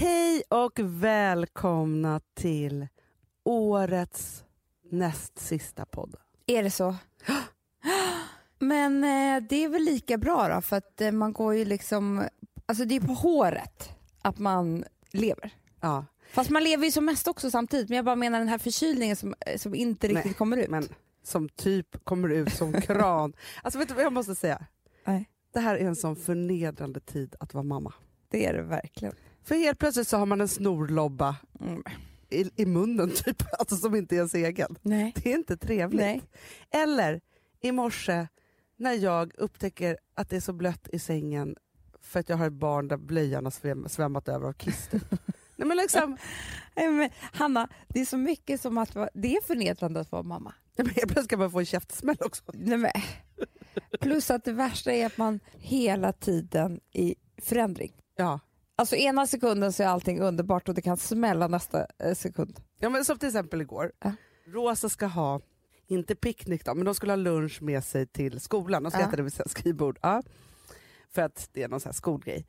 Hej och välkomna till årets näst sista podd. Är det så? Men eh, det är väl lika bra då, för att eh, man går ju liksom, alltså det är på håret att man lever. Ja, Fast man lever ju som mest också samtidigt, men jag bara menar den här förkylningen som, eh, som inte riktigt Nej, kommer ut. men som typ kommer ut som kran. alltså vet du vad jag måste säga? Nej, Det här är en sån förnedrande tid att vara mamma. det är det verkligen. För helt plötsligt så har man en snorlobba Mm. i, i munnen typ, alltså som inte är ens egen. Nej. Det är inte trevligt. Nej. Eller i morse när jag upptäcker att det är så blött i sängen för att jag har ett barn där blöjan har sväm, svämmat över av kiss. Nej, men liksom, Nej, men, Hanna, det är så mycket som att det är förnedrande att vara mamma. nej, men plötsligt ska man få en käftsmäll också. Nej, men. Plus att det värsta är att man hela tiden i förändring. Ja. Alltså ena sekunden så är allting underbart och det kan smälla nästa eh, sekund. Ja, men som till exempel igår. Ja. Rosa ska ha, inte picknick då, men de skulle ha lunch med sig till skolan. De ska Ja. äta det vid skrivbord. Ja. För att det är någon sån här skolgrej.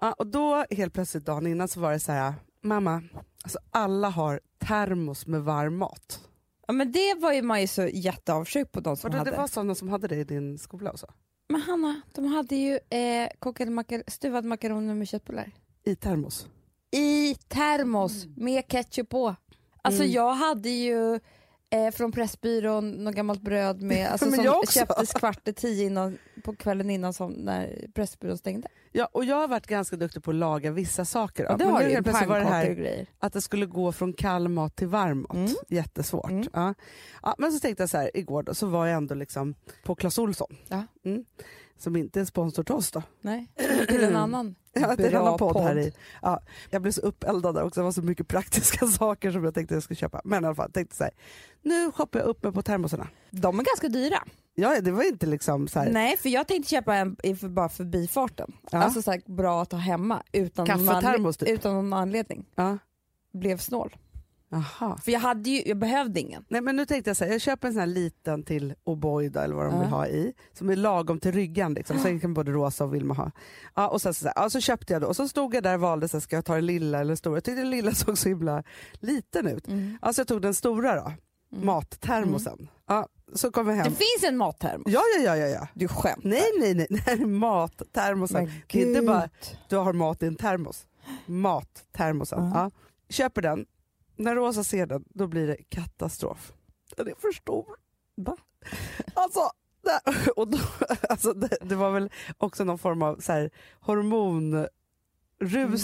Ja, och då helt plötsligt dagen innan så var det så här, mamma, alltså alla har termos med varm mat. Ja, men det var ju man ju så jätteavundsjuk på de som det, hade. det var sådana som hade det i din skola också? Men Hanna, de hade ju eh, kokade makar stuvade makaroner med köttbullar. I termos? I termos med ketchup på. Alltså Mm. jag hade ju eh, från Pressbyrån något gammalt bröd med, alltså, Men som jag också. köptes kvart i tio innan, på kvällen innan som när Pressbyrån stängde. Ja, och jag har varit ganska duktig på att laga vissa saker. Och det Men har nu helt plötsligt var det och här grejer. att det skulle gå från kall mat till varm mat. Mm. Jättesvårt. Mm. Ja. Ja, men så tänkte jag så här, igår då, så var jag ändå liksom på Clas Ohlson. Ja. Mm. Som inte är sponsor till oss då. Nej, till en annan Ja, det är en annan podd, här i. Ja, jag blev så uppeldad där också, det var så mycket praktiska saker som jag tänkte jag skulle köpa. Men i alla fall, tänkte så här, nu shoppar jag upp mig på termosarna. De är ganska dyra. Ja, det var inte liksom så här, Nej, för jag tänkte köpa en för bara förbifarten. Ja. Alltså så här, bra att ha hemma utan, någon, typ. utan någon anledning. ja. Blev snål. Aha. För jag, hade ju, jag behövde ingen. Nej men nu tänkte jag så här, jag köper en sån här liten till O'boy eller vad de Ja. vill ha i, som är lagom till ryggan liksom, sen kan både Rosa och Vilma ha. Ja, och sen så, så, här, ja, så köpte jag då, och så stod jag där och valde, så här, ska jag ta den lilla eller stora? Jag tyckte den lilla såg så himla liten ut. Alltså jag tog den stora då, Mm. mattermosen. Ja, så kom jag hem. Det finns en mattermos. Ja, ja, ja, ja. Du skämtar. Nej, nej, nej, är mattermosen. Det är inte bara du har mat i en termos. Mattermosen. Ja. Ja. Köper den. När Rosa ser den, då blir det katastrof. Den är för stor. Va? Alltså, det, och då, alltså det, det var väl också någon form av så här, hormonrus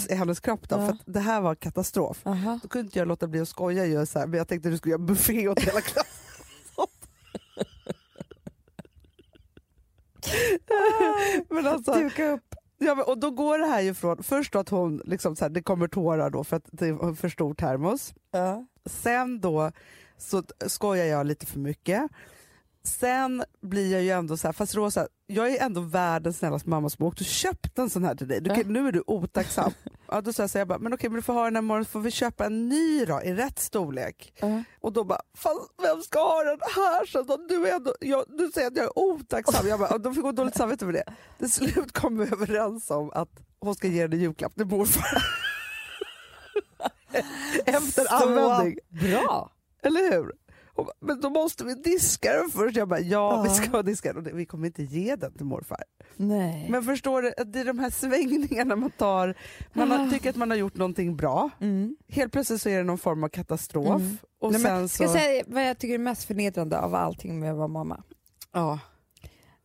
i hennes kropp. Då, Mm. Ja. för att det här var katastrof. Aha. Då kunde inte jag låta bli att skoja ju så här, men jag tänkte att du skulle göra buffé åt hela klassen. men alltså, Duka upp. Ja, och då går det här ju från, först att hon, liksom så här, det kommer tårar då för att det är en för stor termos. Ja. Sen då så skojar jag lite för mycket. Sen blir jag ju ändå så här, fast Rosa, jag är ändå världens snällaste mamma som har åkt och köpt en sån här till dig. Du, kan-. Nu är du otacksam. ja, då sa jag så jag bara, men okej men du får ha den här morgonen så får vi köpa en ny då i rätt storlek. Ja. Och då bara, fast vem ska ha den här sen då? Du, är ändå, jag, du säger att jag är otacksam. Jag bara, då fick hon dåligt samvete för det. Till slut kom vi överens om att hon ska ge den i julklapp till morfar. Efter Så användning. Bra. Eller hur? Bara, men då måste vi diska den först. Jag bara, ja, Ja. vi ska diska den. Och Vi kommer inte ge den till morfar. Nej. Men förstår du, det är de här svängningarna man tar. Man har, Ah. tycker att man har gjort någonting bra. Mm. Helt plötsligt så är det någon form av katastrof. Mm. Och Nej, sen men, så... ska jag säga vad jag tycker är mest förnedrande av allting med att vara mamma? ja.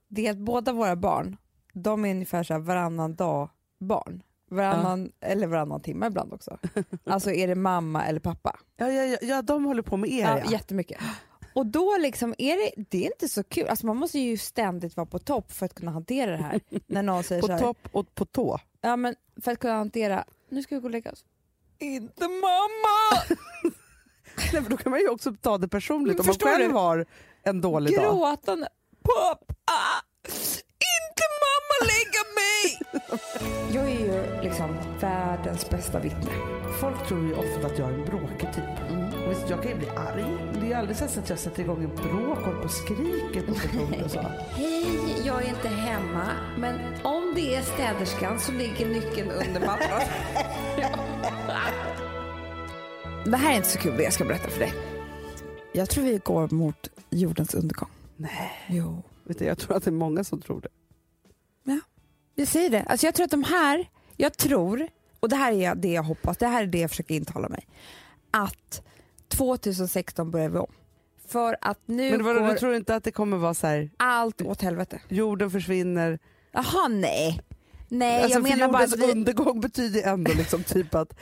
Det är att båda våra barn, de är ungefär så varannan dag barn. Varannan, Eller varannan timme ibland också. Alltså är det mamma eller pappa? Ja, ja, ja, ja, de håller på med er Ja, ja. Jättemycket. Och då liksom är det, det är inte så kul. Alltså man måste ju ständigt vara på topp för att kunna hantera det här. När någon säger så På topp och på tå. ja, men för att kunna hantera, nu ska vi gå och lägga oss. Inte mamma! Nej, för då kan man ju också ta det personligt Men om man själv du? har en dålig dag. Gråtande. Pappa! Inte mamma lägga mig! Jag är ju liksom världens bästa vittne. Folk tror ju ofta att jag är en bråkig typ. Och visst, jag kan ju bli arg, det är aldrig så att jag sätter igång en bråk och på och skriker på personer och så. Hej, jag är inte hemma, men om det är städerskan så ligger nyckeln under mattan. Det här är inte så kul det jag ska berätta för dig. Jag tror vi går mot jordens undergång. Nej. Jo. Vet du, jag tror att det är många som tror det. Jag säger det. Alltså jag tror att de här, jag tror, och det här är det jag hoppas, det här är det jag försöker intala mig, att 2016 börjar vi om. För att nu Men vadå, går du tror inte att det kommer vara så här, allt åt helvete. jorden försvinner? Jaha, nej. Nej, alltså, jag menar för bara jordens att vi... undergång betyder ändå liksom typ att,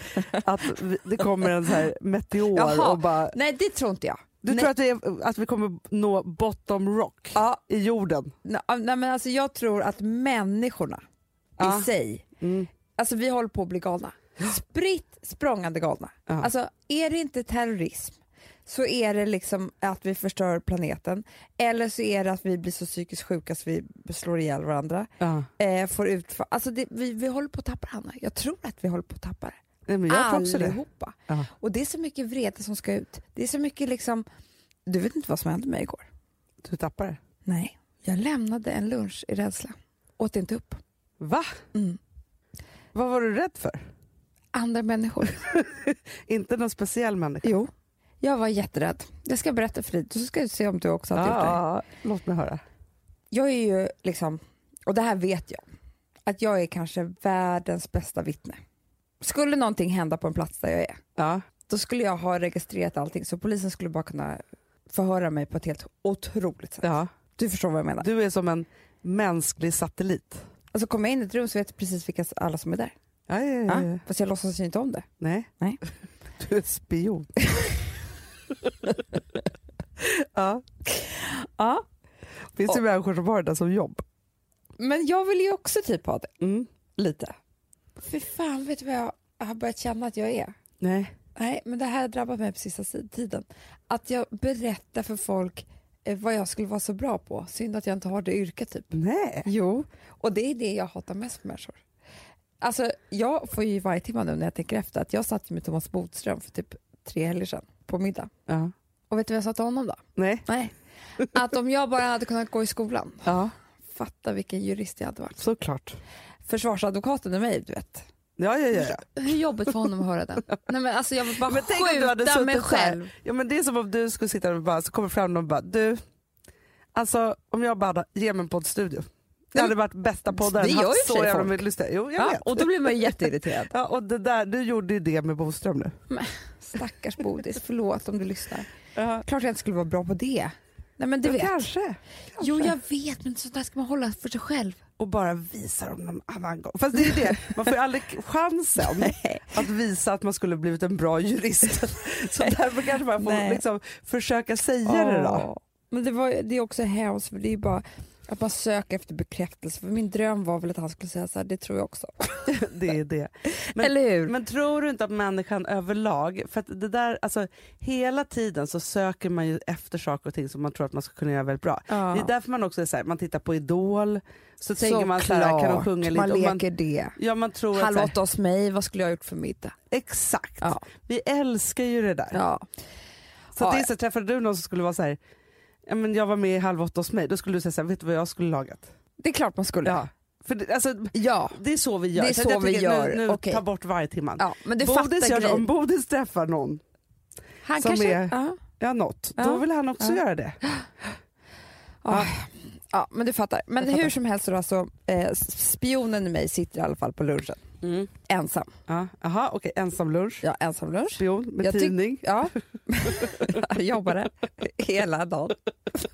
att vi- det kommer en så här meteor Jaha. och bara... Nej, det tror inte jag. Du nej. tror att vi, är, att vi kommer nå bottom rock Ja, i jorden? nej, men alltså jag tror att människorna Ja. i sig, Mm. alltså vi håller på att bli galna. Spritt språngande galna. Ja. Alltså är det inte terrorism så är det liksom att vi förstör planeten eller så är det att vi blir så psykiskt sjuka så vi slår ihjäl varandra. Ja. Eh, får. Alltså det, vi, vi håller på att tappa Hanna. Jag tror att vi håller på att tappa det. Nej, men jag också det. Allihopa. Ja. Och det är så mycket vrede som ska ut. Det är så mycket liksom, du vet inte vad som hände mig igår? Du tappar det. Nej, jag lämnade en lunch i rädsla. Åt inte upp. Va? Mm. Vad var du rädd för? Andra människor. Inte någon speciell människa? Jo, jag var jätterädd. Jag ska berätta för dig, så ska du se om du också har gjort det. Ja, låt mig höra. Jag är ju liksom, och det här vet jag, att jag är kanske världens bästa vittne. Skulle någonting hända på en plats där jag är, Ja. då skulle jag ha registrerat allting så polisen skulle bara kunna förhöra mig på ett helt otroligt sätt. Ja. Du förstår vad jag menar. Du är som en mänsklig satellit. Alltså kommer jag in i ett rum så vet jag precis vilka alla som är där. Ja, ja, ja, Ja. Fast jag låtsas ju inte om det. Nej. Nej. Du är spion. ja. Ja. Finns det Och- människor som har det där som jobb? Men jag vill ju också typ ha det, Mm. lite. För fan, vet du vad jag har börjat känna att jag är? Nej. Nej, men det här har drabbat mig på sista si- tiden. Att jag berättar för folk eh, vad jag skulle vara så bra på. Synd att jag inte har det yrket typ. Nej. Jo, och det är det jag hatar mest med människor. Alltså, jag får ju varje timme nu när jag tänker efter att jag satt med Thomas Bodström för typ tre helger sedan på middag. Ja. Och vet du vad jag sa till honom då? Nej. Nej. Att om jag bara hade kunnat gå i skolan, Ja, fatta vilken jurist jag hade varit. såklart. Försvarsadvokaten i mig, du vet. Ja, ja, ja. Hur jobbigt för honom att höra den? Nej, men alltså jag vill bara Men skjuta mig själv. ja men det är som om du skulle sitta och bara, så kommer fram någon och bara, du, alltså om jag bara hade, ge mig en poddstudio. Det hade varit bästa podden, det gör ju så jävla mycket lyssnare. Jo, jag Ja, vet. och då blir man ju jätteirriterad. Ja, och det där, du gjorde ju det med Boström nu. Stackars Bodis, förlåt om du lyssnar. Ja. Klart jag inte skulle vara bra på det. Nej men du Men vet. kanske. Jo jag vet men sånt där ska man hålla för sig själv. Och bara visa dem någon annan gång. Fast det är det, man får ju aldrig chansen att visa att man skulle blivit en bra jurist. Så därför kanske man får liksom försöka säga det då. Men det, var, det är också hemskt för det är ju bara att man söker efter bekräftelse. För min dröm var väl att han skulle säga så här, det tror jag också. Det är det. Men- Eller hur? Men tror du inte att människan överlag, för att det där, alltså hela tiden så söker man ju efter saker och ting som man tror att man ska kunna göra väldigt bra. ja. Det är därför man också är så här, man tittar på Idol, så tänker man så här, kan de sjunga lite? Man leker det. ja, man tror att så Halv här, hos mig, vad skulle jag ha gjort för middag? exakt, Ja. vi älskar ju det där. Ja. Så Ja, det är så, träffade du någon som skulle vara så här, ja, men jag var med i Halv åtta hos mig, då skulle du säga så här, vet du vad jag skulle lagat? Det är klart man skulle. Ja. För det, alltså, ja. det är så vi gör. Det är Så så vi gör. Nu, nu Okej. ta bort varje timman. ja men du Bodis gör det, om Bodis träffar någon, Han som kanske... är- Ja. ja något, Ja. då vill han också Ja. göra det. Ja. Ja, men du fattar. Men Jag fattar. hur som helst då, så, eh, spionen i mig sitter i alla fall på lunchen. Ensam. Ja. Aha, okej, ensam lunch, Ja, ensam lunch. spion med Jag tidning. Ja, jag jobbade hela dagen.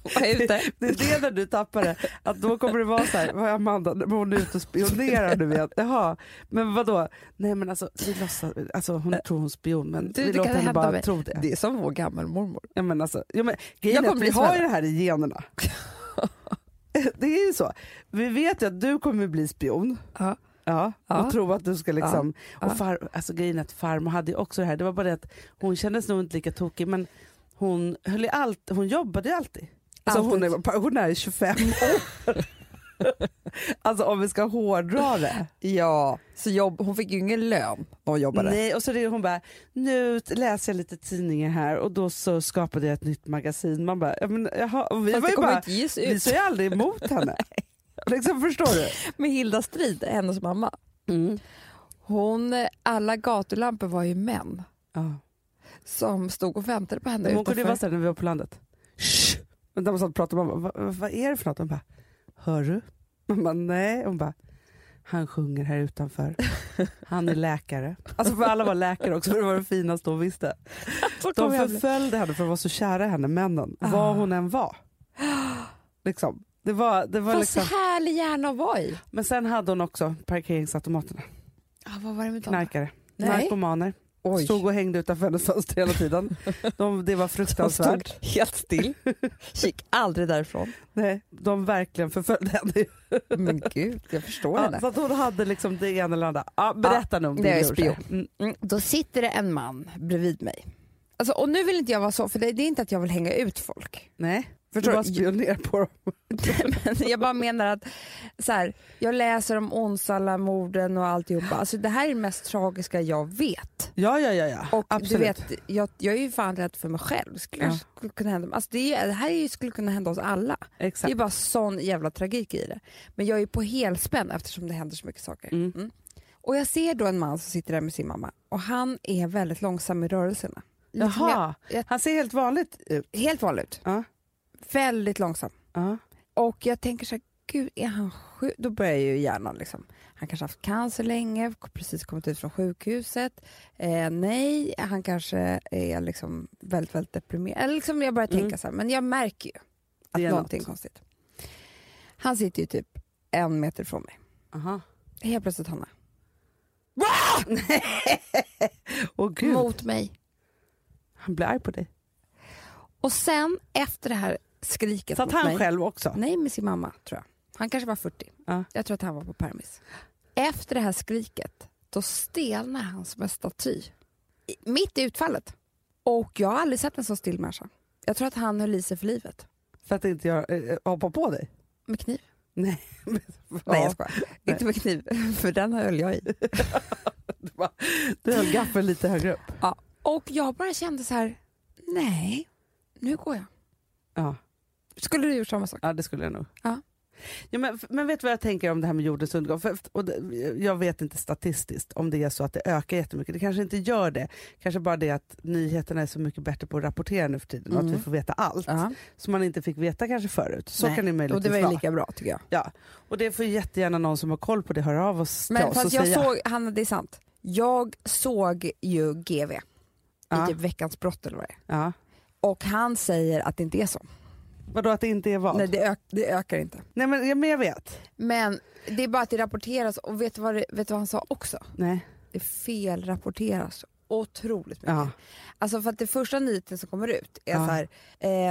Var ute. Det är det när du tappar det, att då kommer det vara så här, vad är Amanda, men hon är ute och spionerar nu igen. Jaha, men vadå? Nej men alltså, vi låtsas, alltså hon tror hon är spion men Du, vi låter henne bara mig. tro det. Det är som vår gammelmormor. Ja, men alltså, ja, men, Jag grejen är kommer att vi har ju det här i generna. det är ju så. Vi vet ju att du kommer bli spion. Ja. Ja, Ja. och tro att du ska liksom... Ja. Och far, alltså grejen är att farmor hade ju också det här, det var bara det att hon kändes nog inte lika tokig men hon, höll allt, hon jobbade ju alltid. Alltså hon Alltid. är pensionär i 25 år. alltså om vi ska hårdra det. Ja, så jobb, hon fick ju ingen lön när hon jobbade. Nej, och så det, hon bara, nu läser jag lite tidningar här och då så skapade jag ett nytt magasin. Man bara, men, jaha, och vi Fast var ju bara, vi sa ju aldrig emot henne. liksom, förstår du? Med Hilda Strid, hennes mamma. Hon, alla gatulampor var ju män. Ja. som stod och väntade på henne Men hon kunde ju vara såhär när vi var på landet. Shh! Men de satt och pratade, mamma, vad, vad är det för något? Hon bara, hör du? Man bara, nej. Hon bara, han sjunger här utanför. Han är läkare. Alltså för alla var läkare också, för det var det finaste hon visste. De förföljde henne för att vara så kära i henne, männen. Ah. Var hon än var. Liksom. Det var, det var Vad liksom. härlig hjärna i. Men sen hade hon också parkeringsautomaterna. Ah, vad var det med dem? Knarkare. Nej. Oj. Stod och hängde utanför hennes fönster hela tiden. De, det var De stod fruktansvärt. helt still. Gick aldrig därifrån. Nej, de verkligen förföljde henne. Men gud, jag förstår Ja, henne. så att hon hade liksom det ena eller andra. Ja, berätta nu om din bror. Mm. Mm, då sitter det en man bredvid mig. Alltså, och nu vill inte jag vara så, för det, det är inte att jag vill hänga ut folk. Nej, Förstår du bara spionerar på dem. Men jag bara menar att så här, jag läser om Onsala-morden och alltihopa. Alltså, det här är det mest tragiska jag vet. Ja, ja, ja. ja. Och Absolut. du vet, jag, jag är ju fan rädd för mig själv. Skulle, Ja. skulle kunna hända. Alltså, det, är, det här är skulle kunna hända oss alla. Det är Exakt. bara sån jävla tragik i det. Men jag är på helspänn eftersom det händer så mycket saker. Mm. Och jag ser då en man som sitter där med sin mamma och han är väldigt långsam i rörelserna. Jaha, jag- han ser helt vanligt ut. Helt vanligt. Ja. Väldigt långsam. Ja. Och jag tänker så här, gud är han sjuk? Då börjar ju hjärnan liksom. Han kanske haft cancer länge, precis kommit ut från sjukhuset. Eh, nej, han kanske är liksom väldigt, väldigt deprimerad. Eller liksom jag börjar tänka Mm. så här, men jag märker ju att Det någonting är något. konstigt. Han sitter ju typ en meter från mig. Aha. Helt plötsligt Hanna, Åh gud, mot mig. han blir arg på dig. Och sen efter det här skriket Satt han mig, själv också? Nej, med sin mamma tror jag. Han kanske var 40. Ja. Jag tror att han var på permis. Efter det här skriket, då stelnar han som en staty. I- Mitt i utfallet. Och jag har aldrig sett en så still människa. Jag tror att han höll i sig för livet. För att inte jag äh, hoppar på dig? Med kniv. Nej. Nej, Ja. jag skojar. Inte med kniv, för den höll jag i. Du, bara, du höll gaffeln lite högre upp. Och jag bara kände så här, nej, nu går jag. Ja. Skulle du gjort samma sak? Ja det skulle jag nog. Ja. Ja, men, men vet du vad jag tänker om det här med jordens undergång? För, och det, jag vet inte statistiskt om det är så att det ökar jättemycket. Det kanske inte gör det. Kanske bara det att nyheterna är så mycket bättre på att rapportera nu för tiden och Mm. att vi får veta allt. Ja. Som man inte fick veta kanske förut. Så Nej. kan det Och möjligtvis det var ju vara. lika bra tycker jag. Ja. Och det får jättegärna någon som har koll på det höra av oss till Men oss och fast jag säga. såg, Hanna det är sant, jag såg ju GV Ja. i typ Veckans brott eller vad det är. Ja. Och han säger att det inte är så. Vadå att det inte är vad? Nej, det, det ökar inte. Nej men, ja, men jag vet. Men det är bara att det rapporteras och vet du vad, det, vet du vad han sa också? Nej. Det felrapporteras otroligt mycket. Ja. Alltså för att det första nyheten som kommer ut är Ja. så här,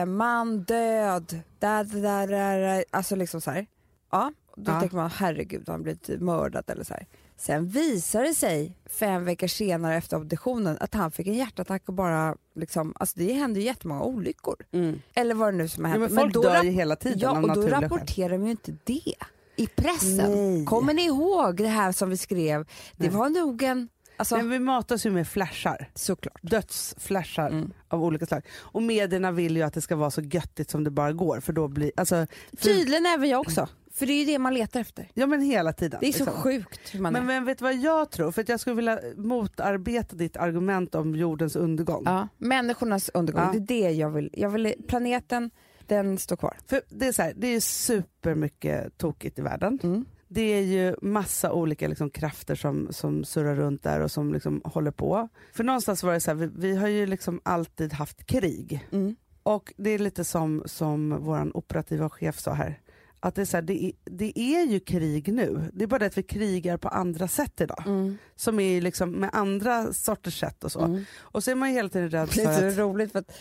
eh, man död, där, där, där, där, alltså liksom så här. Ja, då Ja. tänker man herregud har han blivit mördad eller så här. Sen visar det sig fem veckor senare efter obduktionen att han fick en hjärtattack och bara liksom, alltså det händer ju jättemånga olyckor. Mm. Eller vad det nu som har Ja, hänt. men folk då dör ju hela tiden Ja, och då rapporterar de ju inte det i pressen. Nej. Kommer ni ihåg det här som vi skrev? Det Nej. var nog en, alltså Men vi matas ju med flashar. såklart. Dödsflashar Mm. av olika slag. Och medierna vill ju att det ska vara så göttigt som det bara går. För då blir, alltså, för, Tydligen även jag också, för det är ju det man letar efter. ja men hela tiden. Det är så liksom. sjukt hur man Men, är. men vet du vad jag tror? För att jag skulle vilja motarbeta ditt argument om jordens undergång. Ja, människornas undergång, Ja. det är det jag vill. Jag vill planeten, den står kvar. För det är så här, det är supermycket tokigt i världen. Mm. Det är ju massa olika liksom, krafter som, som surrar runt där och som liksom håller på. För någonstans var det så här, vi, vi har ju liksom alltid haft krig. Mm. Och det är lite som, som vår operativa chef sa här. Att det är, så här, det, är, det är ju krig nu. Det är bara det att vi krigar på andra sätt idag. Mm. Som är ju liksom med andra sorters sätt och så. Mm. Och så är man ju hela tiden rädd Det är för så att... roligt för att,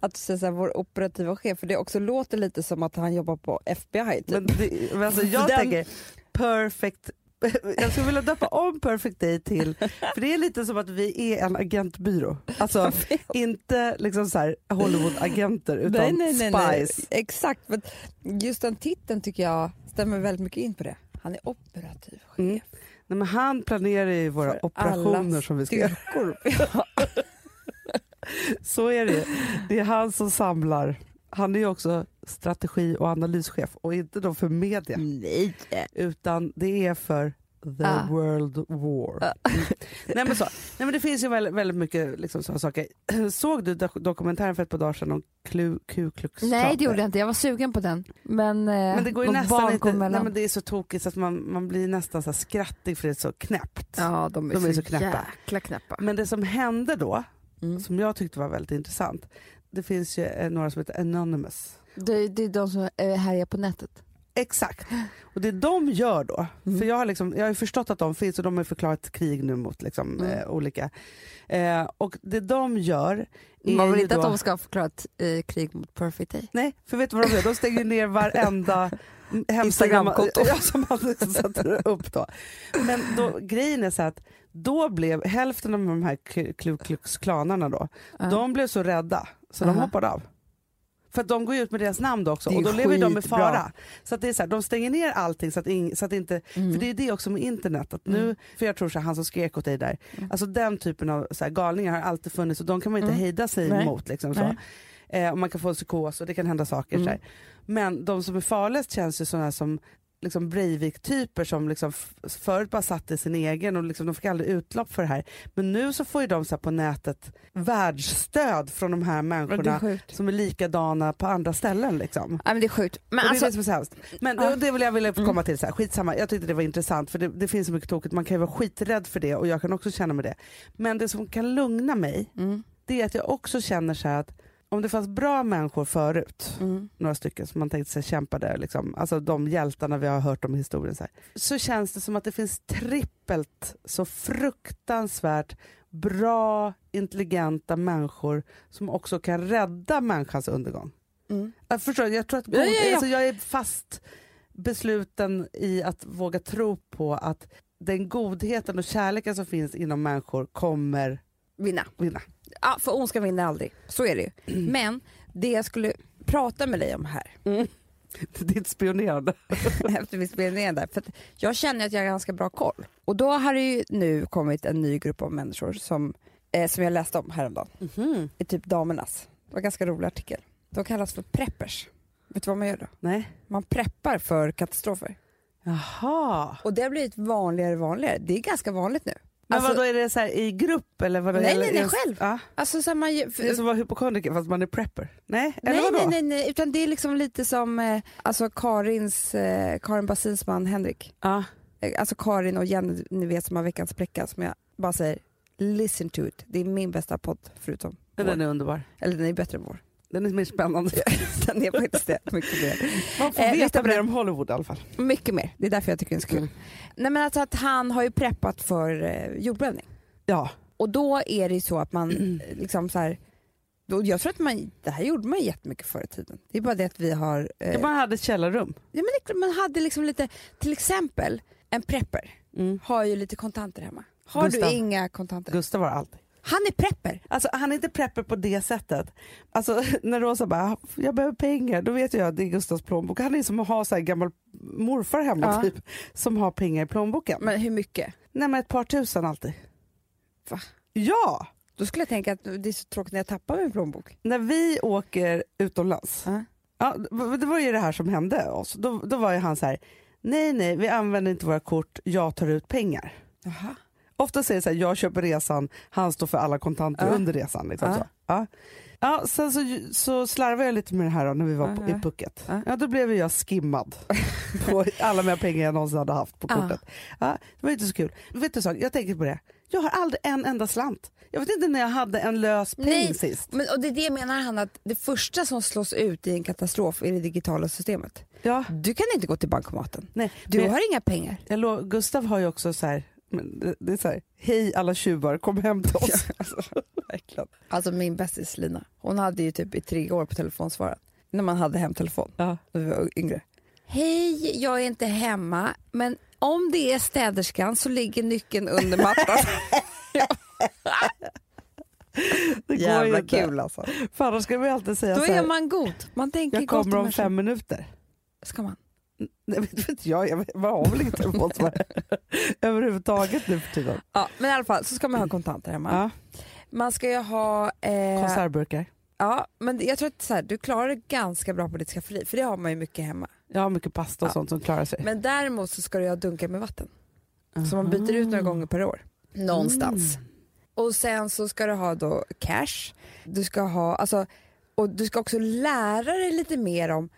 att du säger så här, vår operativa chef, för det också låter lite som att han jobbar på FBI. Typ. Men det, men alltså jag Den- tänker perfect jag skulle vilja döpa om Perfect Day till, för det är lite som att vi är en agentbyrå. Alltså inte liksom så här Hollywood-agenter utan spies. Exakt, men just den titeln tycker jag stämmer väldigt mycket in på det. Han är operativ chef. Mm. Nej, men han planerar ju våra För operationer som vi ska göra. Så är det ju. Det är han som samlar. Han är ju också strategi och analyschef och inte då för media Nej. utan det är för the Ah. world war. Ah. Nej, men så. Nej, men det finns ju väldigt, väldigt mycket liksom, sådana saker. Såg du dok- dokumentären för ett par dagar sedan om Klu- Ku Klux? Nej det gjorde jag inte, jag var sugen på den. Men, eh, Men det går ju nästan inte, nej, men det är så tokigt så att man, man blir nästan så skrattig för det är så knäppt. Ja de är, De är så, så knäppa. jäkla knäppa. Men det som hände då, Mm. som jag tyckte var väldigt intressant, det finns ju eh, några som heter Anonymous. Det, det är de som eh, härjar på nätet. Exakt. Och det de gör då, Mm. för jag har, liksom, jag har förstått att de finns och de har förklarat krig nu mot liksom, Mm. eh, olika. Eh, och det de gör är Man vill inte då, att de ska ha förklarat eh, krig mot Perfect Day. Nej, för vet du vad de gör? De stänger ner varenda Instagramkonto. Ja, som man liksom sätter upp då. Men då, grejen är så att då blev hälften av de här Ku Klux klanarna då, Ja. de blev så rädda så de Aha. hoppade av. För de går ut med deras namn då också och då lever de i fara. Så att det är så här, de stänger ner allting så att, ing, så att inte, Mm. för det är det också med internet, att nu, Mm. för jag tror så här, han som skrek åt dig där, Mm. alltså den typen av så här, galningar har alltid funnits och de kan man inte Mm. hejda sig Nej. emot. Liksom, så. Eh, och man kan få en psykos och det kan hända saker. Mm. Så här. Men de som är farligast känns ju sådana som liksom Breivik-typer som liksom förut bara satt i sin egen och liksom, de fick aldrig utlopp för det här. Men nu så får ju de så på nätet världsstöd från de här är människorna sjukt. som är likadana på andra ställen. Liksom. Ja, men det är sjukt. Men och det är alltså, det som är så hemskt. Men Ja. det, vill jag ville komma Mm. till, så här, skitsamma, jag tyckte det var intressant för det, det finns så mycket tokigt, man kan ju vara skiträdd för det och jag kan också känna med det. Men det som kan lugna mig, mm, det är att jag också känner så att om det fanns bra människor förut, mm. några stycken som man tänkte sig kämpade, liksom, alltså de hjältarna vi har hört om i historien, så, här, så känns det som att det finns trippelt så fruktansvärt bra, intelligenta människor som också kan rädda människans undergång. Mm. Jag förstår, jag tror att god, Ja, ja, ja. Alltså jag är fast besluten i att våga tro på att den godheten och kärleken som finns inom människor kommer Vinna. vinna. Ja, för ondska vinner aldrig. Så är det ju. Mm. Men det jag skulle prata med dig om här, Ditt spionerande. efter ner där, för jag känner att jag har ganska bra koll. Och då har det ju nu kommit en ny grupp av människor som, eh, som jag läste om häromdagen, Mhm. i typ Damernas. Det var en ganska rolig artikel. De kallas för preppers. Vet du vad man gör då? Nej. Man preppar för katastrofer. Jaha. Och det har blivit vanligare och vanligare. Det är ganska vanligt nu. Men Alltså- vadå, är det så här i grupp eller? Vadå, Nej, nej, nej, själv. Ja. Alltså så här, man, för, Det är som att vara hypokondriker fast man är prepper. Nej, eller nej, vadå? nej, nej, nej, utan det är liksom lite som eh, alltså Karins, eh, Karin Basins man Henrik. Ja. Eh, Alltså Karin och Jenny, ni vet som har veckans pläcka som jag bara säger listen to it. Det är min bästa podd förutom Men vår. Den är underbar. Eller den är bättre än vår. Den är mer spännande. den är faktiskt det. Mycket mer. Man får Eh, veta mer om Hollywood i alla fall. Mycket mer. Det är därför jag tycker den är så kul. Mm. Nej men alltså att han har ju preppat för eh, jordbävning. Ja. Och då är det ju så att man eh, liksom så här då, jag tror att man, det här gjorde man jättemycket förr i tiden. Det är bara det att vi har... Eh, bara hade ett källarrum. ja, men klart, man hade liksom lite, till exempel en prepper Mm. har ju lite kontanter hemma. Har Gustav. du inga kontanter? Gustav var alltid. Han är prepper. Alltså, han är inte prepper på det sättet. Alltså, när Rosa bara, jag behöver pengar, då vet jag att det är Gustavs plånbok. Han är som att ha så här gammal morfar hemma Ja. typ, som har pengar i plånboken. Men hur mycket? Nej men ett par tusen alltid. Va? Ja! Då skulle jag tänka att det är så tråkigt när jag tappar min plånbok. När vi åker utomlands, Ja. ja, det var ju det här som hände oss. Då, då var ju han så här, nej nej vi använder inte våra kort, jag tar ut pengar. Jaha. Ofta säger så här, jag köper resan, han står för alla kontanter Ja. under resan. Liksom Ja. så. Ja. Sen så, så slarvade jag lite med det här då, när vi var Ja, på, ja. i Phuket. Ja. Ja. då blev jag skimmad på alla mina pengar jag någonsin hade haft på kortet. Ja, det var inte så kul. Vet du sak, jag tänker på det. Jag har aldrig en enda slant. Jag vet inte när jag hade en lös peng Nej. sist. Men, och det är det menar han att det första som slås ut i en katastrof är det digitala systemet. Ja, Du kan inte gå till bankomaten. nej. Du har inga pengar. jag Gustav har ju också så här, men det- är så här, hej alla tjuvar, kom hem till oss. Verkligen. Alltså min bästis Lina, hon hade ju typ i tre år på telefonsvararen. När man hade hemtelefon, Ja. när vi var yngre. Hej, jag är inte hemma, men om det är städerskan så ligger nyckeln under mattan. Det går Jävla inte. kul alltså. För annars ska vi alltid säga Då så här, är man god. Man tänker jag kommer om fem minuter. Ska man? Nej, vet inte jag, jag har väl inte telefonsvarare överhuvudtaget nu för tiden. Ja, men i alla fall så ska man ha kontanter hemma. Ja, Man ska ju ha... Eh, konservburkar. ja, men jag tror att så här, du klarar det ganska bra på ditt skafferi, för det har man ju mycket hemma. Jag har mycket pasta och Ja. sånt som klarar sig. Men däremot så ska du ha dunkar med vatten. som man byter ut några gånger per år. Någonstans. Mm. Och sen så ska du ha då cash. Du ska ha, alltså, och du ska också lära dig lite mer om,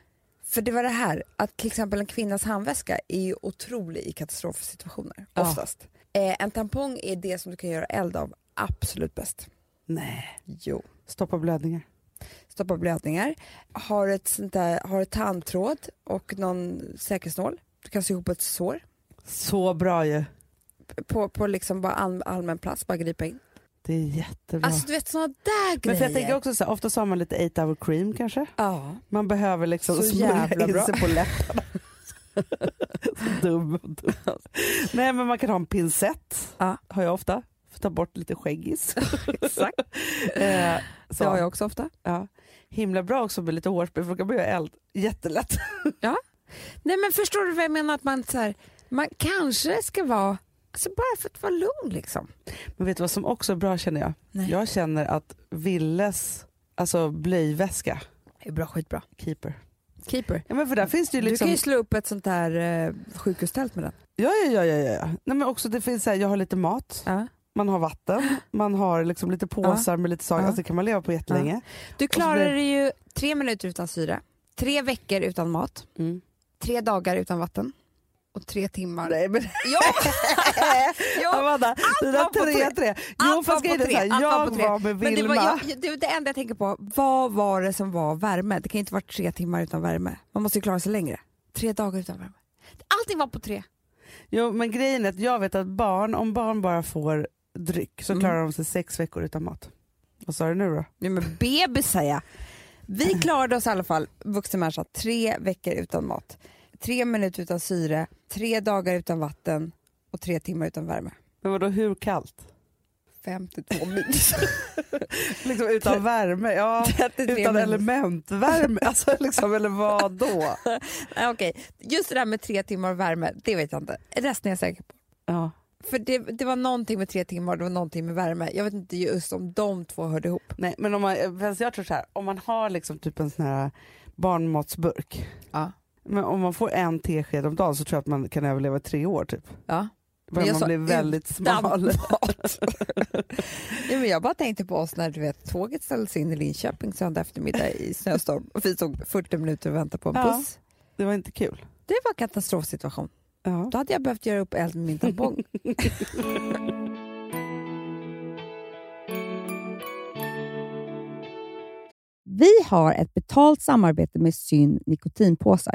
för det var det här, att till exempel en kvinnas handväska är ju otrolig i katastrofsituationer, Ja. oftast. Eh, en tampong är det som du kan göra eld av absolut bäst. Nej. Jo. Stoppa blödningar. Stoppa blödningar. Har ett, sånt där, har ett tandtråd och någon säkerhetsnål. Du kan sy ihop ett sår. Så bra ju. På, på liksom bara all, allmän plats, bara gripa in. Det är jättebra. Alltså du vet såna där men grejer. för jag tänker också så här, ofta så har man lite 8 hour cream kanske. Ja. Man behöver liksom Så smörja jävla in bra. sig på läpparna. dum dum. Nej men man kan ha en pincett, Ja. har jag ofta, för att ta bort lite skäggis. Exakt. eh, så. Det har jag också ofta. Ja. Himla bra också med lite hårspray för då kan man göra eld jättelätt. Nej men förstår du vad jag menar? Att man, så här, man kanske ska vara, alltså bara för att vara lugn liksom. Men vet du vad som också är bra känner jag? Nej. Jag känner att Villes alltså blöjväska, Det är bra, skitbra. keeper. Keeper. Ja men för där finns det ju Du liksom... kan ju slå upp ett sånt där eh, sjukhustält med den. Ja ja ja ja. ja. Nej, men också det finns så här, jag har lite mat, Ja. man har vatten, man har liksom lite påsar med lite saker, Ja. alltså det kan man leva på jättelänge. Du så klarar blir- dig ju tre minuter utan syre, tre veckor utan mat, Mm. tre dagar utan vatten och tre timmar. Nej men Ja! ja. Amanda, var på tre tre. Jo var fast grejen är så här, var jag tre. var med Men det, var, Vilma. jag, det, det enda jag tänker på, vad var det som var värme? Det kan ju inte vara tre timmar utan värme. Man måste ju klara sig längre. Tre dagar utan värme. Allting var på tre. Jo men grejen är att jag vet att barn, om barn bara får dryck så Mm. klarar de sig sex veckor utan mat. Vad sa du nu då? Ja, men bebis säger jag. Vi klarade oss i alla fall, vuxen människa, tre veckor utan mat. Tre minuter utan syre, tre dagar utan vatten och tre timmar utan värme. Men vadå hur kallt? 52 minus. Liksom utan värme? Ja, 33 utan minus. elementvärme? Alltså liksom, eller vad då? Okej, just det där med tre timmar värme, det vet jag inte. Resten är jag säker på. Ja. För det, det var någonting med tre timmar, det var någonting med värme. Jag vet inte just om de två hörde ihop. Nej men om man, jag tror så här, om man har liksom typ en sån här barnmatsburk, Ja. Men om man får en tesked om dagen så tror jag att man kan överleva tre år typ. Ja. Jag man sa bli väldigt smal. ja, men jag bara tänkte på oss när du vet, tåget ställdes in i Linköping söndag eftermiddag i snöstorm och vi stod 40 minuter och väntade på en Ja. buss. Det var inte kul. Det var katastrofsituation. Ja. Då hade jag behövt göra upp eld med min tampong. Vi har ett betalt samarbete med Syn nikotinpåsar.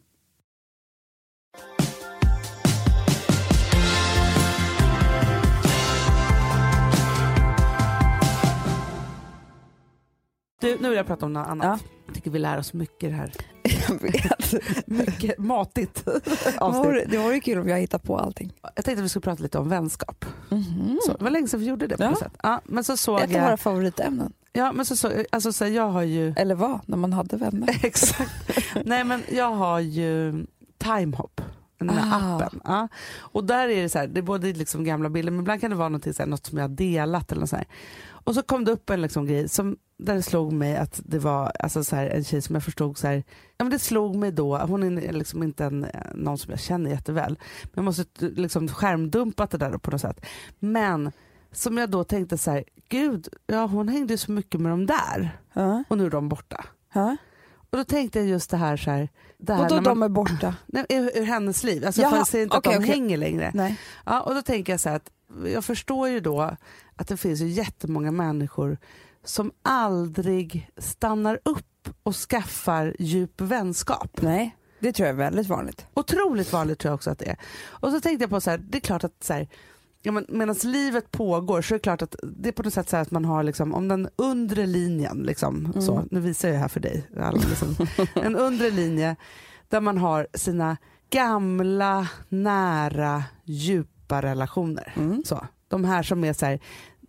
Du, nu vill jag prata om något annat. Jag tycker vi lär oss mycket här. Jag vet. Mycket matigt Det avsnitt. det vore kul om jag hittar på allting. Jag tänkte att vi skulle prata lite om vänskap. Mhm. Så, det var länge sedan vi gjorde det. På Ja. sätt. Ja, men så såg Ett av jag... våra favoritämnen. Ja, men så, så, alltså, så, jag har ju... Eller vad, när man hade vänner. Exakt. Nej, men jag har ju Timehop, den här Ah. appen. Ja. Och där är det så här, det är både liksom gamla bilder, men ibland kan det vara något, så här, något som jag har delat eller något så här. Och så kom det upp en liksom grej som, där det slog mig att det var alltså så här, en tjej som jag förstod så här, ja, men det slog mig då, hon är liksom inte en, någon som jag känner jätteväl, men jag måste liksom skärmdumpat det där på något sätt. Men som jag då tänkte så här, gud, ja hon hängde så mycket med de där Ja. och nu är de borta. Ja. Och då tänkte jag just det här, så här det här Och då när de man, är borta? nej, ur, ur hennes liv. Alltså, Jaha, jag säger inte okej, att de okej. hänger längre. Nej. Ja, och då tänker jag så här att jag förstår ju då att det finns ju jättemånga människor som aldrig stannar upp och skaffar djup vänskap. Nej, det tror jag är väldigt vanligt. Otroligt vanligt tror jag också att det är. Och så tänkte jag på så här, det är klart att så här, ja, men medan livet pågår så är det klart att det är på något sätt så här att man har liksom, om den undre linjen, liksom, Mm. så, nu visar jag här för dig, alla, liksom, en undre linje där man har sina gamla, nära, djupa relationer. Mm. Så, de här som är så här,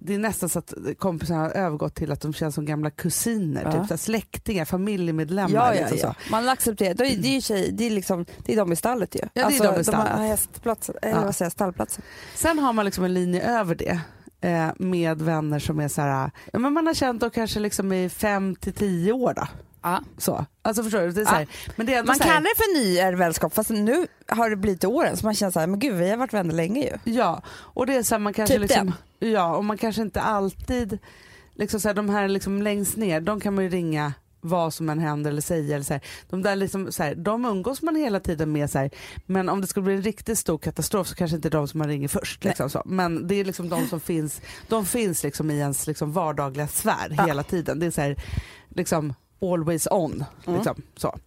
det är nästan så att kompisarna har övergått till att de känns som gamla kusiner, Ja. typ, så släktingar, familjemedlemmar. Ja, ja, liksom ja. Man accepterar. Det är, det är, tjej, det är, liksom, det är de i stallet ju. det är alltså, de i stallet. har hästplatsen, eller Ja. vad säger jag, stallplatsen. Sen har man liksom en linje över det eh, med vänner som är så här, ja, men man har känt dem kanske liksom i fem till tio år då. Ja. Så. Alltså förstår du? Det är här, men det är Man kallar det för ny är vänskap fast nu har det blivit åren så man känner så här, men gud vi har varit vänner länge ju. Ja, och det är så här, man kanske Typ liksom, ja, och man kanske inte alltid, liksom så här, de här liksom längst ner, de kan man ju ringa vad som än händer eller säga. Eller så här. De, där liksom, så här, de umgås man hela tiden med, så här, men om det skulle bli en riktigt stor katastrof så kanske inte de som man ringer först. Liksom, så. Men det är liksom de som finns, de finns liksom i ens liksom, vardagliga sfär Ja. hela tiden. Det är så här, liksom always on. Mm. Liksom, så.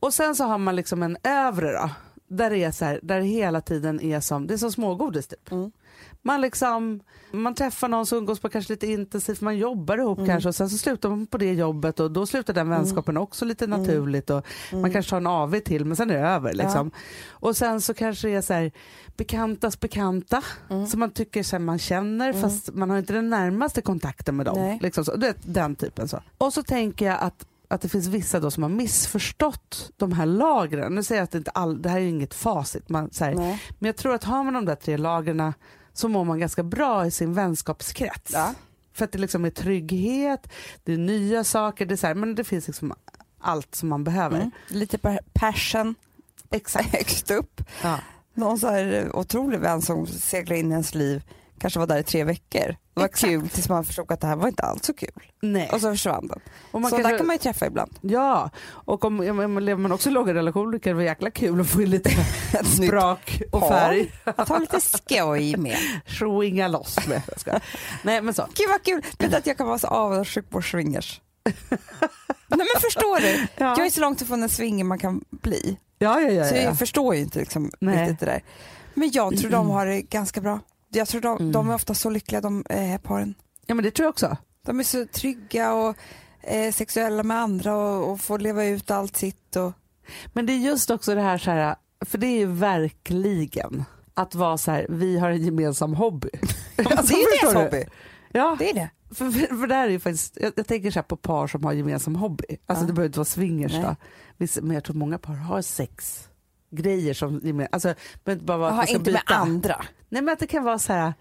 Och sen så har man liksom en övre då, där det är så här, där det hela tiden är som, det är som smågodis typ. Mm. Man liksom, man träffar någon som umgås på kanske lite intensivt, man jobbar ihop Mm. kanske och sen så slutar man på det jobbet och då slutar den vänskapen också lite Mm. naturligt och man kanske tar en AV till men sen är det över liksom. Och sen så kanske det är så här, bekantas bekanta Mm. som man tycker så här, man känner fast man har inte den närmaste kontakten med dem. Liksom så. Du vet, den typen så. Och så tänker jag att att det finns vissa då som har missförstått de här lagren. Nu säger jag att det, inte all, det här är inget facit, man, så här, men jag tror att har man de där tre lagren så mår man ganska bra i sin vänskapskrets. Ja. För att det liksom är trygghet, det är nya saker, det är så här, men det finns liksom allt som man behöver. Mm. Lite passion Exakt. högst upp. Ja. Någon så här otrolig vän som seglar in i ens liv, kanske var där i tre veckor. Det var Exakt. kul tills man förstod att det här var inte alls så kul. Nej. Och så försvann den. Och man så kanske- där kan man ju träffa ibland. Ja, och om, om, lever man också i låga relationer kan det vara jäkla kul att få in lite sprak och färg. Att ha lite skoj med. Swinga loss med. Nej men så. Gud vad kul! Vet att jag kan vara så avundsjuk på swingers? Nej men förstår du? Ja. Jag är så långt ifrån en swinger man kan bli. Ja, ja, ja, Så ja. jag förstår ju inte liksom Nej. riktigt det där. Men jag tror de har det ganska bra. Jag tror de, Mm. de är ofta så lyckliga de eh, paren. ja men det tror jag också. De är så trygga och eh, sexuella med andra och, och får leva ut allt sitt. Och, Men det är just också det här, så här för det är ju verkligen att vara så här, vi har en gemensam hobby. Alltså, det är ju förstår deras du? hobby. Ja, Det är det. för, för, för det är ju faktiskt, jag, jag tänker så här på par som har gemensam hobby. Alltså Ja. det behöver inte vara swingers Nej. då. Vissa, men jag tror många par har sex grejer som alltså det inte bara vara ska inte med andra. Nej men att det kan vara så här,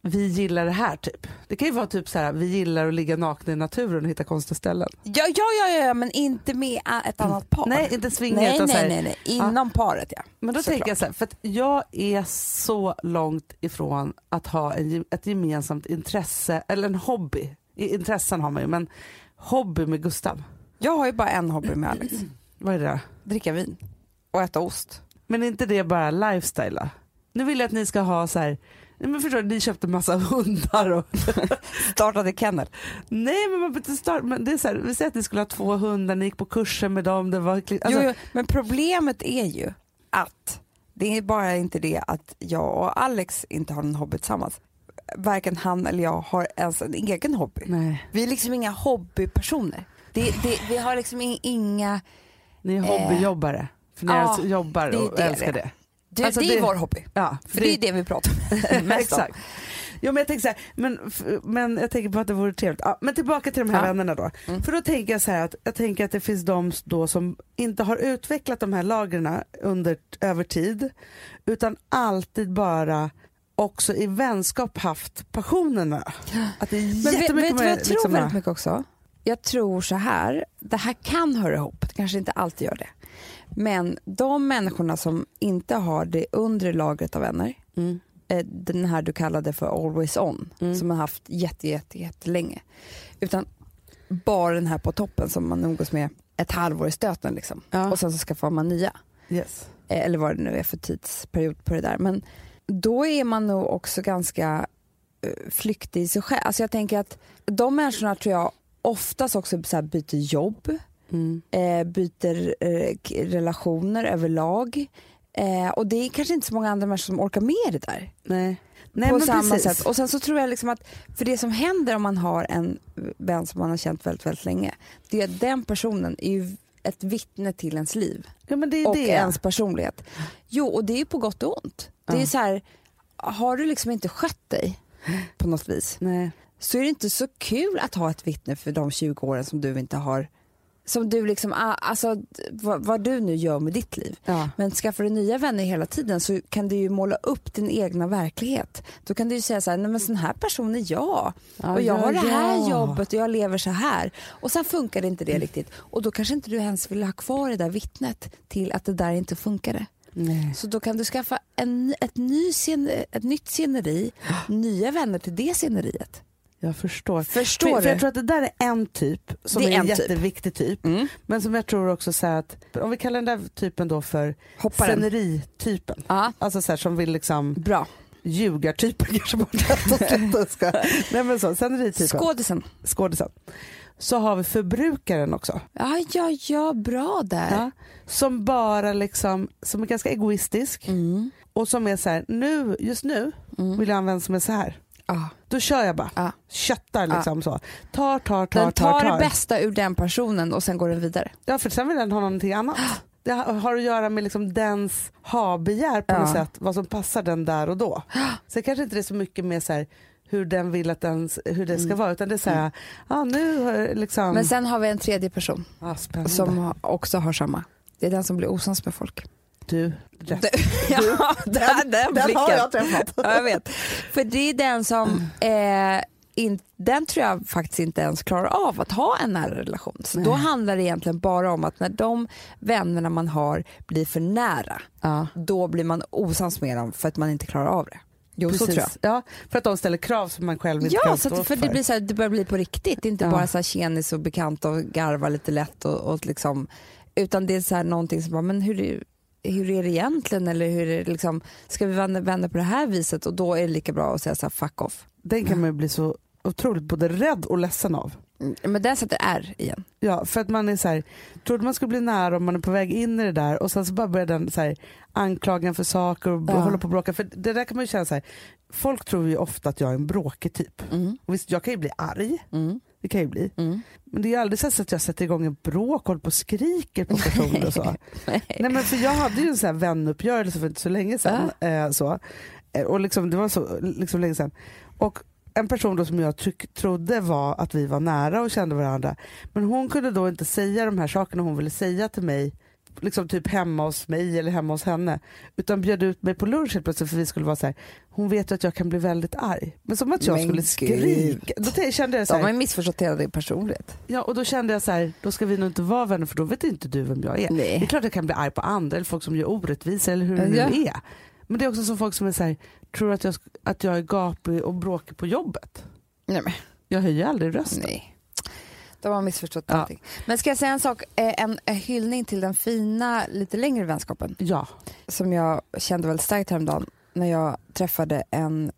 vi gillar det här typ. Det kan ju vara typ så här, vi gillar att ligga nakna i naturen och hitta konstiga ställen. Ja, ja, ja, ja, men inte med ett annat par. Nej, inte svinga nej, så nej, nej, nej. Inom paret ja. Men då Såklart. tänker jag så här, för att jag är så långt ifrån att ha en, ett gemensamt intresse, eller en hobby. Intressen har man ju, men hobby med Gustav. Jag har ju bara en hobby med Alex. Vad är det? Dricka vin och äta ost. Men är inte det bara lifestyle? Nu vill jag att ni ska ha så här, men förstår ni köpte massa hundar och Startade kennel. Nej men man behöver inte starta, men det är så här, vi säger att ni skulle ha två hundar, ni gick på kurser med dem, det var alltså, jo, jo, men problemet är ju att det är bara inte det att jag och Alex inte har någon hobby tillsammans. Varken han eller jag har ens en egen hobby. Nej, Vi är liksom inga hobbypersoner. Det, det, vi har liksom inga... ni är hobbyjobbare. För ni ja, jobbar och det älskar det. Det. Det, Alltså, det är det- vår hobby. Ja, För det är det vi pratar om mest om. Jo, men jag tänker så här, men, men jag tänker på att det vore trevligt. Ja, men tillbaka till de här Ja. vännerna då. Mm. För då tänker jag så här att jag tänker att det finns de då som inte har utvecklat de här lagren under över tid utan alltid bara också i vänskap haft passionerna. Att det är Men vet, vet du vad tror liksom, väldigt mycket också? Jag tror så här, det här kan höra ihop, det kanske inte alltid gör det. Men de människorna som inte har det undre lagret av vänner, mm, eh, den här du kallade för always on, Mm. som man haft jätte, jätte, jättelänge. Utan bara den här på toppen som man umgås med ett halvår i stöten liksom. Ja. Och sen så skaffar man nya. yes. Eh, eller vad det nu är för tidsperiod på det där. Men då är man nog också ganska eh, flyktig i sig själv. Alltså jag tänker att de människorna tror jag oftast också så byter jobb, mm. eh, byter eh, relationer överlag. Eh, och det är kanske inte så många andra människor som orkar med det där. Nej. Nej, på samma precis. sätt. Och sen så tror jag liksom att, för det som händer om man har en vän som man har känt väldigt, väldigt länge, det är att den personen är ju ett vittne till ens liv Ja, men det är och det. ens personlighet. Jo, och det är ju på gott och ont. Det är Ja. så här, har du liksom inte skött dig på något vis Nej. så är det inte så kul att ha ett vittne för de 20 åren som du inte har som du liksom, ah, alltså vad, vad du nu gör med ditt liv. Ja. Men skaffar du nya vänner hela tiden så kan du ju måla upp din egna verklighet. Då kan du ju säga så här, nej men sån här person är jag. Ja, och jag ja, har det här jobbet och jag lever så här. Och sen funkar det inte det riktigt. Och då kanske inte du ens vill ha kvar det där vittnet till att det där inte funkade. Nej. Så då kan du skaffa en, ett, ny ett nytt sceneri, nya vänner till det sceneriet. Jag förstår. Förstår för, du? för jag tror att det där är en typ som Det är en en typ. jätteviktig typ. Mm. Men som jag tror också så att, om vi kallar den där typen då för Hopparen. sceneritypen. Ja, Alltså så här, som vill liksom bra. ljugartypen kanske sluta ska. Nej men så, sceneritypen. Skådisen. Skådisen. så har vi förbrukaren också. Ja, ja, ja, bra där. Ja. Som bara liksom, som är ganska egoistisk Mm. och som är så här, nu, just nu Mm. vill jag använda som är så här. Ja. Då kör jag bara. Ja. Köttar liksom så. Tar, tar, tar, Den tar, tar tar. det bästa ur den personen och sen går den vidare. Ja för sen vill den ha någonting annat. Det har att göra med liksom dens ha-begär på något sätt, vad som passar den där och då. Sen kanske inte det är så mycket med så här, hur den vill att den, hur det ska vara utan det är så här, ja nu har liksom, Mm. Men sen har vi en tredje person som också har samma. Det är den som blir osams med folk. Du, rätt. ja, den, den, blicken. träffat. Ja, jag vet. För det är den som, eh, in, den tror jag faktiskt inte ens klarar av att ha en nära relation. Så då handlar det egentligen bara om att när de vännerna man har blir för nära, Ja. då blir man osams med dem för att man inte klarar av det. Jo, så tror jag. Ja, för att de ställer krav som man själv inte Ja, kan stå för det, blir så här, det börjar bli på riktigt. Det är inte Ja. bara så här tjenis och bekant och garva lite lätt. Och, och liksom, utan det är så här någonting som bara, men hur, hur är det egentligen? Eller hur är det liksom, ska vi vända, vända på det här viset? Och då är det lika bra att säga så här, fuck off. Den kan man ju bli så otroligt både rädd och ledsen av. Men den sätter R igen. Ja, för att man är så här, trodde man skulle bli nära om man är på väg in i det där och sen så bara börjar den så här, anklaga en för saker och Ja. hålla på och bråka. För det där kan man ju känna så här, folk tror ju ofta att jag är en bråkig typ. Mm. Och visst, jag kan ju bli arg, Mm. Det kan ju bli. Mm. Men det är aldrig så att jag sätter igång en bråk och håller på och skriker på personer och så. Nej men för jag hade ju en sån här vänuppgörelse för inte så länge sedan. Eh, så. Eh, Och liksom, det var så liksom länge sedan. Och en person då som jag tryck, trodde var att vi var nära och kände varandra. Men hon kunde då inte säga de här sakerna hon ville säga till mig liksom typ hemma hos mig eller hemma hos henne. Utan bjöd ut mig på lunch helt plötsligt för vi skulle vara så här. Hon vet ju att jag kan bli väldigt arg. Men som att jag Men skulle gud. skrika. Då kände jag så De har här, ju missförstått hela din personlighet. ja, och då kände jag så här, då ska vi nog inte vara vänner för då vet inte du vem jag är. Det är Nej. klart jag kan bli arg på andra eller folk som gör orättvisor eller hur det Ja. nu är. Men det är också som folk som är så här, tror att jag, att jag är gapig och bråkig på jobbet. Nej, men, Jag höjer aldrig rösten. nej. De har missförstått Ja. allting. Men ska jag säga en sak? Eh, En, en hyllning till den fina, lite längre vänskapen. Ja. som jag kände väldigt starkt häromdagen när jag träffade en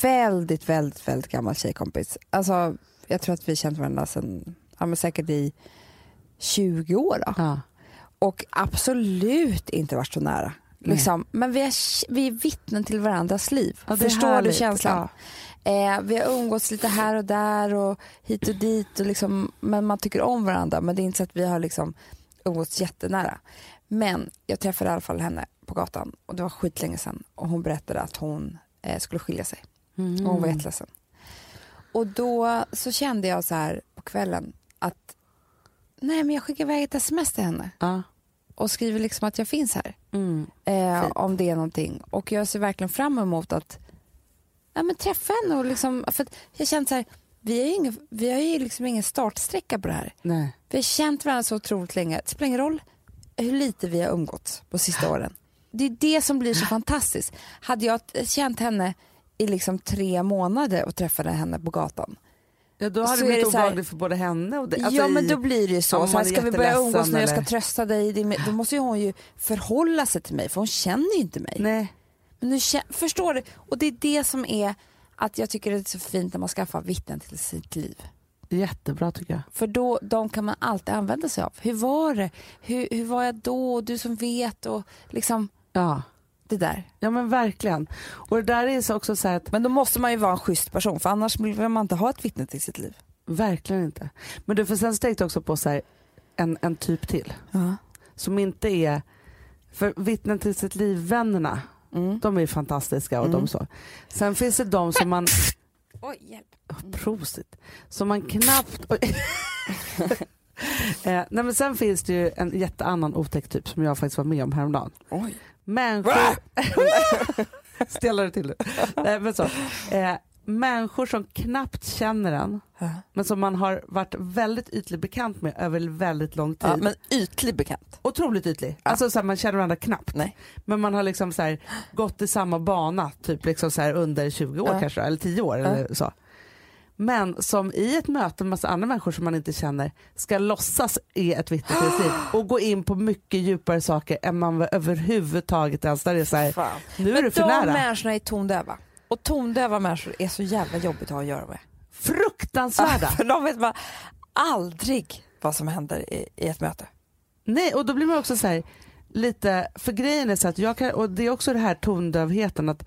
väldigt, väldigt, väldigt gammal tjejkompis. Alltså, jag tror att vi känt varandra sedan, ja, men säkert i 20 år. Då. ja. Och absolut inte varit så nära. Liksom. Men vi är, vi är vittnen till varandras liv. Ja, Förstår du härligt. känslan? Eh, vi har umgåtts lite här och där och hit och dit. Och liksom, men man tycker om varandra. Men det är inte så att vi har liksom umgåtts jättenära. Men jag träffade i alla fall henne på gatan och det var skitlänge sedan. Och hon berättade att hon eh, skulle skilja sig. Mm. Och hon var jätteledsen. Och då så kände jag så här på kvällen att nej men jag skickar iväg ett sms till henne Ja. och skriver liksom att jag finns här. Mm. Eh, om det är någonting. Och jag ser verkligen fram emot att ja, men träffa henne. Och liksom, för jag känner så här, vi har ju ingen, vi har ju liksom ingen startsträcka på det här. Nej. Vi har känt varandra så otroligt länge. Det spelar ingen roll hur lite vi har umgåtts på sista åren. Det är det som blir så fantastiskt. Hade jag känt henne i liksom tre månader och träffade henne på gatan. Ja, då hade Så det är blivit obehagligt för både henne och dig. Alltså ja men då blir det ju så. så här, är ska vi börja umgås jätteledsen när jag ska eller- trösta dig? Är Då måste ju hon ju förhålla sig till mig för hon känner ju inte mig. Nej. Men nu, förstår du? Och det är det som är att jag tycker det är så fint när man skaffar vittnen till sitt liv. Jättebra tycker jag. För då, de kan man alltid använda sig av. Hur var det? Hur, hur var jag då? Du som vet och liksom Ja. det där. ja men verkligen. Och det där är så också så att Men då måste man ju vara en schysst person för annars vill man inte ha ett vittne till sitt liv. Verkligen inte. Men du får sen jag också på så här, en, en typ till. Ja. Som inte är, för vittnen till sitt liv-vännerna, Mm. de är fantastiska och Mm. de så. Sen finns det de som man, Oj, hjälp. oh, prosit, som man knappt, eh, nej men sen finns det ju en jätteannan otäck typ som jag faktiskt var med om häromdagen. Oj. Människor, ställer det till nu. Nej, men så. Eh, människor som knappt känner en, men som man har varit väldigt ytligt bekant med över väldigt lång tid. Ja, men ytlig bekant. Otroligt ytlig. Ja. Alltså så här, man känner varandra knappt. Nej. Men man har liksom så här, gått i samma bana typ liksom så här, under 20 år Ja. kanske, eller 10 år eller så. Men som i ett möte med massa andra människor som man inte känner ska låtsas är ett sitt liv och gå in på mycket djupare saker än man överhuvudtaget ens där det är så här, nu är Men du för de nära. människorna är tondöva. Och tondöva människor är så jävla jobbigt att ha att göra med. Fruktansvärda. För de vet bara aldrig vad som händer i, i ett möte. Nej, och då blir man också så här, lite, för grejen är så att jag kan, och det är också det här tondövheten att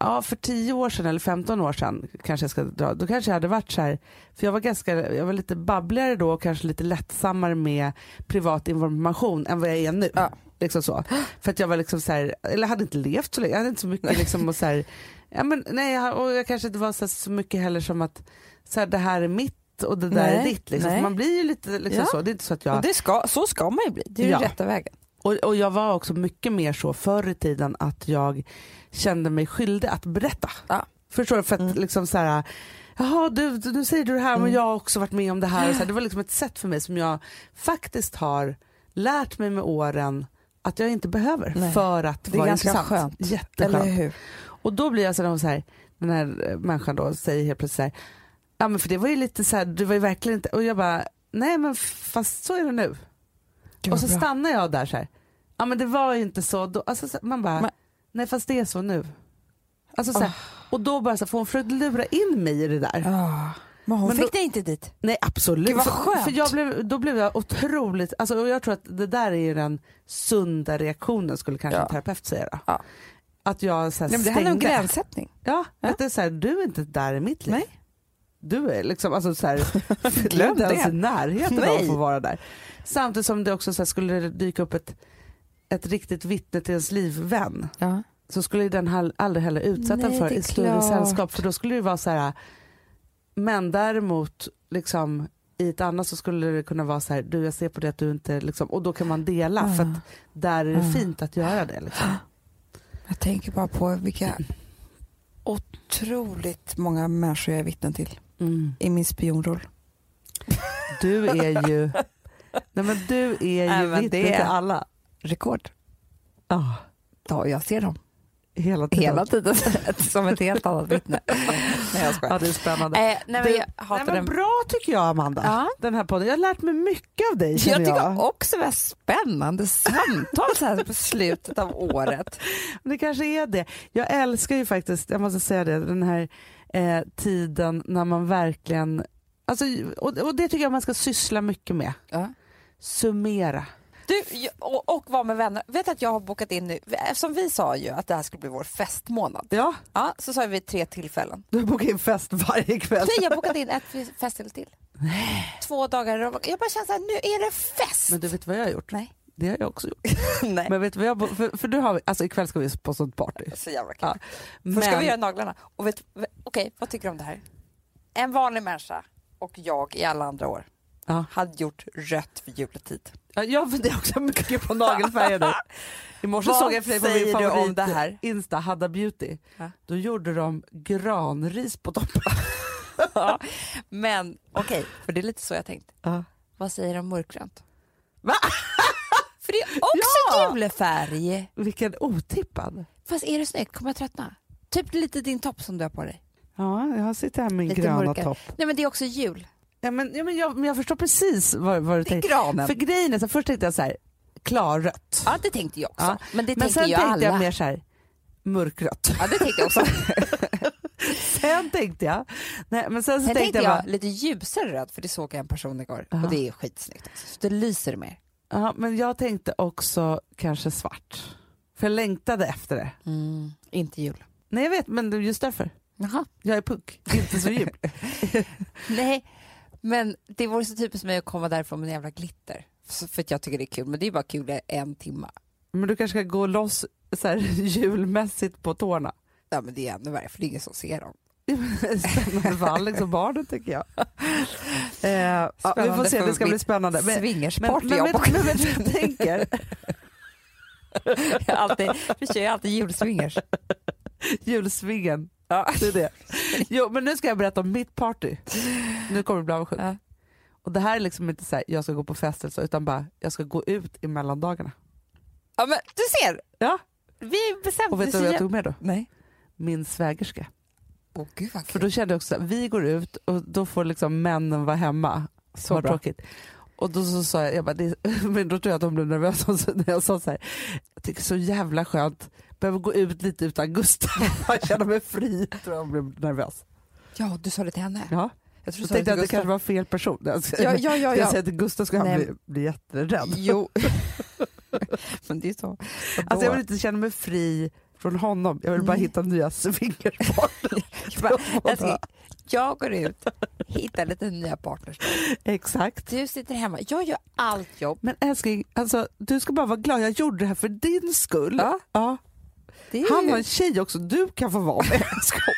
Ja, för 10 år sedan eller 15 år sedan kanske jag ska dra, då kanske jag hade varit så här, för jag var ganska, jag var lite babbligare då och kanske lite lättsammare med privat information än vad jag är nu. Ja. Liksom så. För att jag var liksom så här, eller hade inte levt så länge, jag hade inte så mycket liksom och så här, ja men nej jag- och jag kanske inte var så, så mycket heller som att så här, det här är mitt och det där Nej, är ditt. Liksom. man blir ju lite liksom Ja. så, det är inte så att jag Och det ska, så ska man ju bli, det är ju Ja. rätta vägen. och, och jag var också mycket mer så förr i tiden att jag kände mig skyldig att berätta. Ja. Förstår du? För att Mm. liksom så här, jaha du, du, nu säger du det här men Mm. jag har också varit med om det här. Så här. Det var liksom ett sätt för mig som jag faktiskt har lärt mig med åren att jag inte behöver Nej. för att Det är vara ganska intressant. skönt. Jätteskönt. Eller hur? Och då blir jag så här, så här, den här eh, människan då säger helt plötsligt så här, ja men för det var ju lite så här, det var ju verkligen inte, och jag bara, nej men fast så är det nu. Gud, Och så bra. stannar jag där så här. Ja men det var ju inte så då. Alltså, så- man bara, Men- nej fast det är så nu. Alltså, så här, Ah. Och då bara så här, får hon försökt lura in mig i det där. Ah. Men hon Men fick då- dig inte dit. Nej absolut. Gud, vad skönt. för jag blev, då blev jag otroligt, alltså, och jag tror att det där är ju den sunda reaktionen skulle kanske Ja. en terapeut säga. Ja. Att jag så här, Nej, men det handlar om gränssättning. Ja, Ja. att det är så här, du är inte där i mitt liv. Nej. Du är liksom, alltså så här, du är inte ens i närheten av att få vara där. Samtidigt som det också så här, skulle dyka upp ett, ett riktigt vittne till ens livvän Ja. så skulle den aldrig heller utsätta Nej, för i större sällskap för då skulle det vara så här men däremot liksom i ett annat så skulle det kunna vara så här du jag ser på det att du inte liksom och då kan man dela för att där är det Ah. fint att göra det liksom. Jag tänker bara på vilka otroligt många människor jag är vittnen till Mm. i min spionroll. Du är ju Nej men du är ju Nej, men vittne det- till alla. Rekord. Ja, Ja, jag ser dem hela tiden. hela tiden som ett helt annat vittne. Nej, jag skojar. Ja, det är spännande. Eh, nej, men jag hatar Nej, men den. bra tycker jag Amanda, Ja. den här podden. Jag har lärt mig mycket av dig Jag tycker jag. också det var spännande samtal så här på slutet av året. Det kanske är det. Jag älskar ju faktiskt, jag måste säga det, den här eh, tiden när man verkligen, alltså, och, och det tycker jag man ska syssla mycket med. Ja. Summera. Du, och, och vara med vänner. Vet att jag har bokat in nu, eftersom vi sa ju att det här skulle bli vår festmånad. Ja, Ja, så sa vi tre tillfällen. du bokar in fest varje kväll. Nej, jag har bokat in ett festival till. Två dagar. Jag bara känner så här, nu är det fest. Men du vet vad jag har gjort? Nej. Det har jag också gjort. Nej. Men vet du vad jag, för, för du har, alltså ikväll ska vi på sånt party. Så jävla kul. Ja. Först ska Men- vi göra naglarna. Och vet, okej, vad tycker du om det här? En vanlig människa och jag i alla andra år Ja. hade gjort rött för juletid. Ja, jag funderar också mycket på nagelfärger nu. I morse såg jag för på min du om favorit det här? Insta, Hadda Beauty. Ja. Då gjorde de granris på toppen. Ja, Men okej, för det är lite så jag tänkt. Ja. Vad säger om mörkgrönt? Va? För det är också Ja! julefärg. Vilken otippad. Fast är det snyggt? Kommer jag tröttna? Typ lite din topp som du har på dig. Ja, jag sitter här med min Lite gröna mörkare. topp. Nej men det är också jul. Ja, men, ja, men, jag, men jag förstår precis vad, vad du granen. För grejen är så först tänkte jag så här, klarrött. Ja det tänkte jag också. Ja, Men det men sen ju tänkte alla. jag mer så här, mörkrött. Ja det tänkte jag också. Sen tänkte jag, nej, men sen så Sen tänkte tänkte jag, jag bara, lite ljusare röd för det såg jag en person igår Ja. och det är skitsnyggt. Så det lyser mer. ja, men jag tänkte också kanske svart. För jag längtade efter det. Mm. Inte jul. Nej jag vet, men just därför. Jaha. Jag är punk, inte så jul. Nej, men det vore så typiskt mig att komma därifrån med en jävla glitter. För att jag tycker det är kul, men det är bara kul i en timme. men du kanske ska gå loss så här, julmässigt på tårna. Ja men det är ännu värre för det är ingen som ser dem. Spännande för Alex och barnen tycker jag. Eh, ja, vi får se, det ska bli spännande. Men, men, Swingersparty men, men vet du vad jag tänker? Jag alltid, kör ju alltid julswingers. Julsvingen, Ja. det är det. Jo men nu ska jag berätta om mitt party. Nu kommer du bli avundsjuk. Ja. Och det här är liksom inte så här, jag ska gå på fest eller så, utan bara jag ska gå ut i mellandagarna. ja men du ser, Ja. vi bestämde Och vet du vad jag tog med då? Nej. Min svägerska. Åh gud vad För då kände jag också att vi går ut och då får liksom männen vara hemma. Så bra. tråkigt. Och då så sa jag, jag bara, det, men då tror jag att de blev nervösa när jag sa så här, jag tycker det är så jävla skönt, behöver gå ut lite utan Gustav, jag känner mig fri. Tror jag blev nervös. Ja, du sa det till henne. Ja. Jag tror Jag tänkte att det kanske var fel person. Alltså, Ja, ja, ja, Jag ja. säger till Gustav ska han bli, bli jätterädd. Jo. Men det är så. Alltså jag vill inte känna mig fri från honom. Jag vill bara hitta nya swingerpartner. Bara, älskling, jag går ut, hittar lite nya partners. Exakt. Du sitter hemma, jag gör allt jobb. Men älskling, alltså, du ska bara vara glad. Jag gjorde det här för din skull. Ja. Ja. Är Han har en tjej också, du kan få vara med.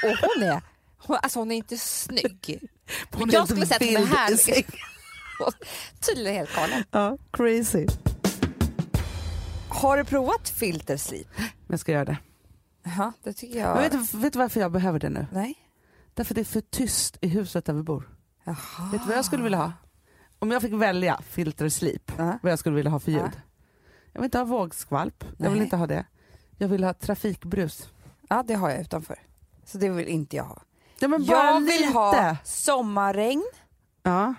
och hon är, hon, alltså hon är inte snygg. Hon är jag skulle sätta mig vild här. i säng. Tydligen helt galen. Ja, crazy. Har du provat filtersleep? Men jag ska göra det. Ja, det tycker jag. Men vet, vet du varför jag behöver det nu? Nej. Därför det är för tyst i huset där vi bor. Jaha. Vet du vad jag skulle vilja ha? Om jag fick välja filter sleep, Ja. vad jag skulle vilja ha för ljud. Ja. Jag vill inte ha vågskvalp, jag vill Nej. inte ha det. Jag vill ha trafikbrus. Ja, det har jag utanför. Så det vill inte jag ha. Ja, Jag vill lite. ha sommarregn Ja.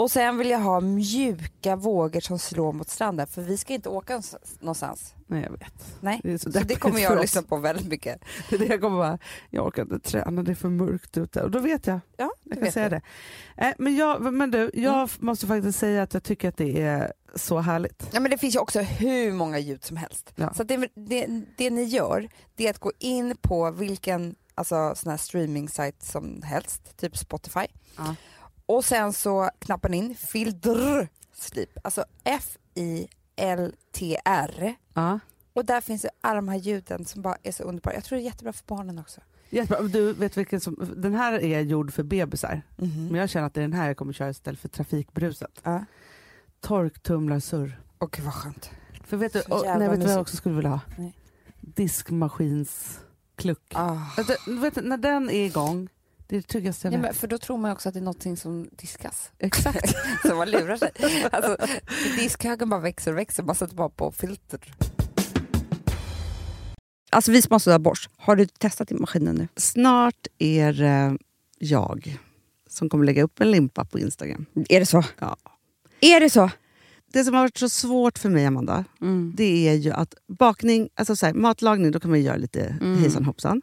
Och sen vill jag ha mjuka vågor som slår mot stranden för vi ska inte åka någonstans-. Nej jag vet. Nej. Det så Så det kommer jag oss. lyssna på väldigt mycket. Det är det jag kommer bara, jag orkar inte träna, det är för mörkt ute. Och då vet jag, Ja, jag kan säga du. det. Eh, men, jag, men du, jag Mm. måste faktiskt säga att jag tycker att det är så härligt. Ja, men det finns ju också hur många ljud som helst. Ja. Så att det, det, det ni gör det är att gå in på vilken alltså, sån här streaming som helst, typ Spotify. Ja. Och sen så knappar ni in filter sleep, alltså F-I-L-T-R. Ja. Och där finns det alla de här ljuden som bara är så underbara. Jag tror det är jättebra för barnen också. Jättebra. Du vet vilken som, den här är gjord för bebisar, Mhm. men jag känner att det är den här jag kommer köra istället för trafikbruset. Ja. Torktumlarsurr. Gud vad skönt. För vet du, och, nej, vet du vad jag också skulle vilja ha? Nej. Diskmaskinskluck. Ah. Vet du, vet när den är igång, det är det tryggaste jag Ja, vet. men för då tror man också att det är någonting som diskas. Exakt. så man lurar sig. Alltså, diskhögen bara växer och växer, man sätter bara på filter. Alltså vi som har sådär borst, har du testat i maskinen nu? Snart är det jag som kommer lägga upp en limpa på Instagram. Är det så? Ja. Är det så? Det som har varit så svårt för mig, Amanda, Mm. det är ju att bakning, alltså så här, matlagning, då kan man ju göra lite Mm. hejsan hoppsan.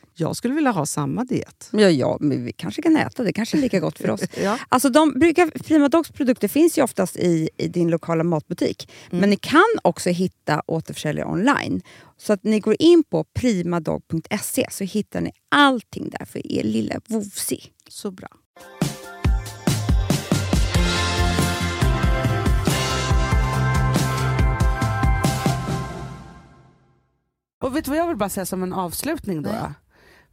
Jag skulle vilja ha samma diet. Ja, ja, men vi kanske kan äta det. kanske är lika gott för oss. Ja. Alltså de brukar, Prima Dogs produkter finns ju oftast i, i din lokala matbutik. Men ni kan också hitta återförsäljare online. Så att ni går in på primadog.se så hittar ni allting där för er lilla vovsi. Så bra. Och vet du vad jag vill bara säga som en avslutning då?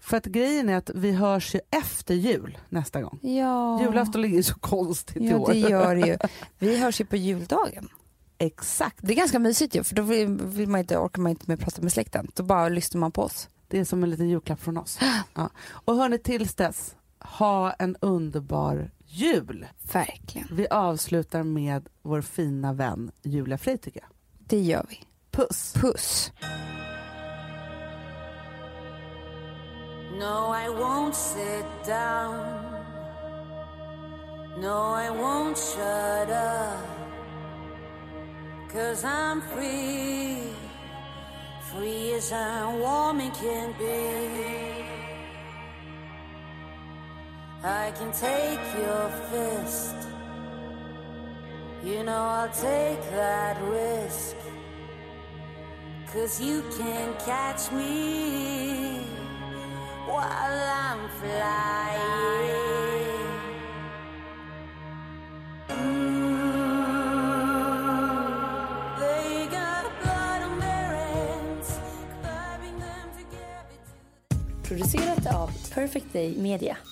För att grejen är att vi hörs ju efter jul nästa gång. Ja, Julafton ligger så konstigt i ja år. det gör det ju. Vi hörs ju på juldagen. Exakt. Det är ganska mysigt ju, för då vill, man inte, orkar man inte med prata med släkten. Då bara lyssnar man på oss. Det är som en liten julklapp från oss. Ja. Och hörni, tills dess, ha en underbar jul. Verkligen. Vi avslutar med vår fina vän Julia Frey tycker jag. Det gör vi. Puss! Puss. No, I won't sit down. No, I won't shut up. Cause I'm free. Free as a woman can be. I can take your fist. You know, I'll take that risk. Cause you can catch me while I'm flying. They got blood on their hands, them. Producerat av Perfect Day Media.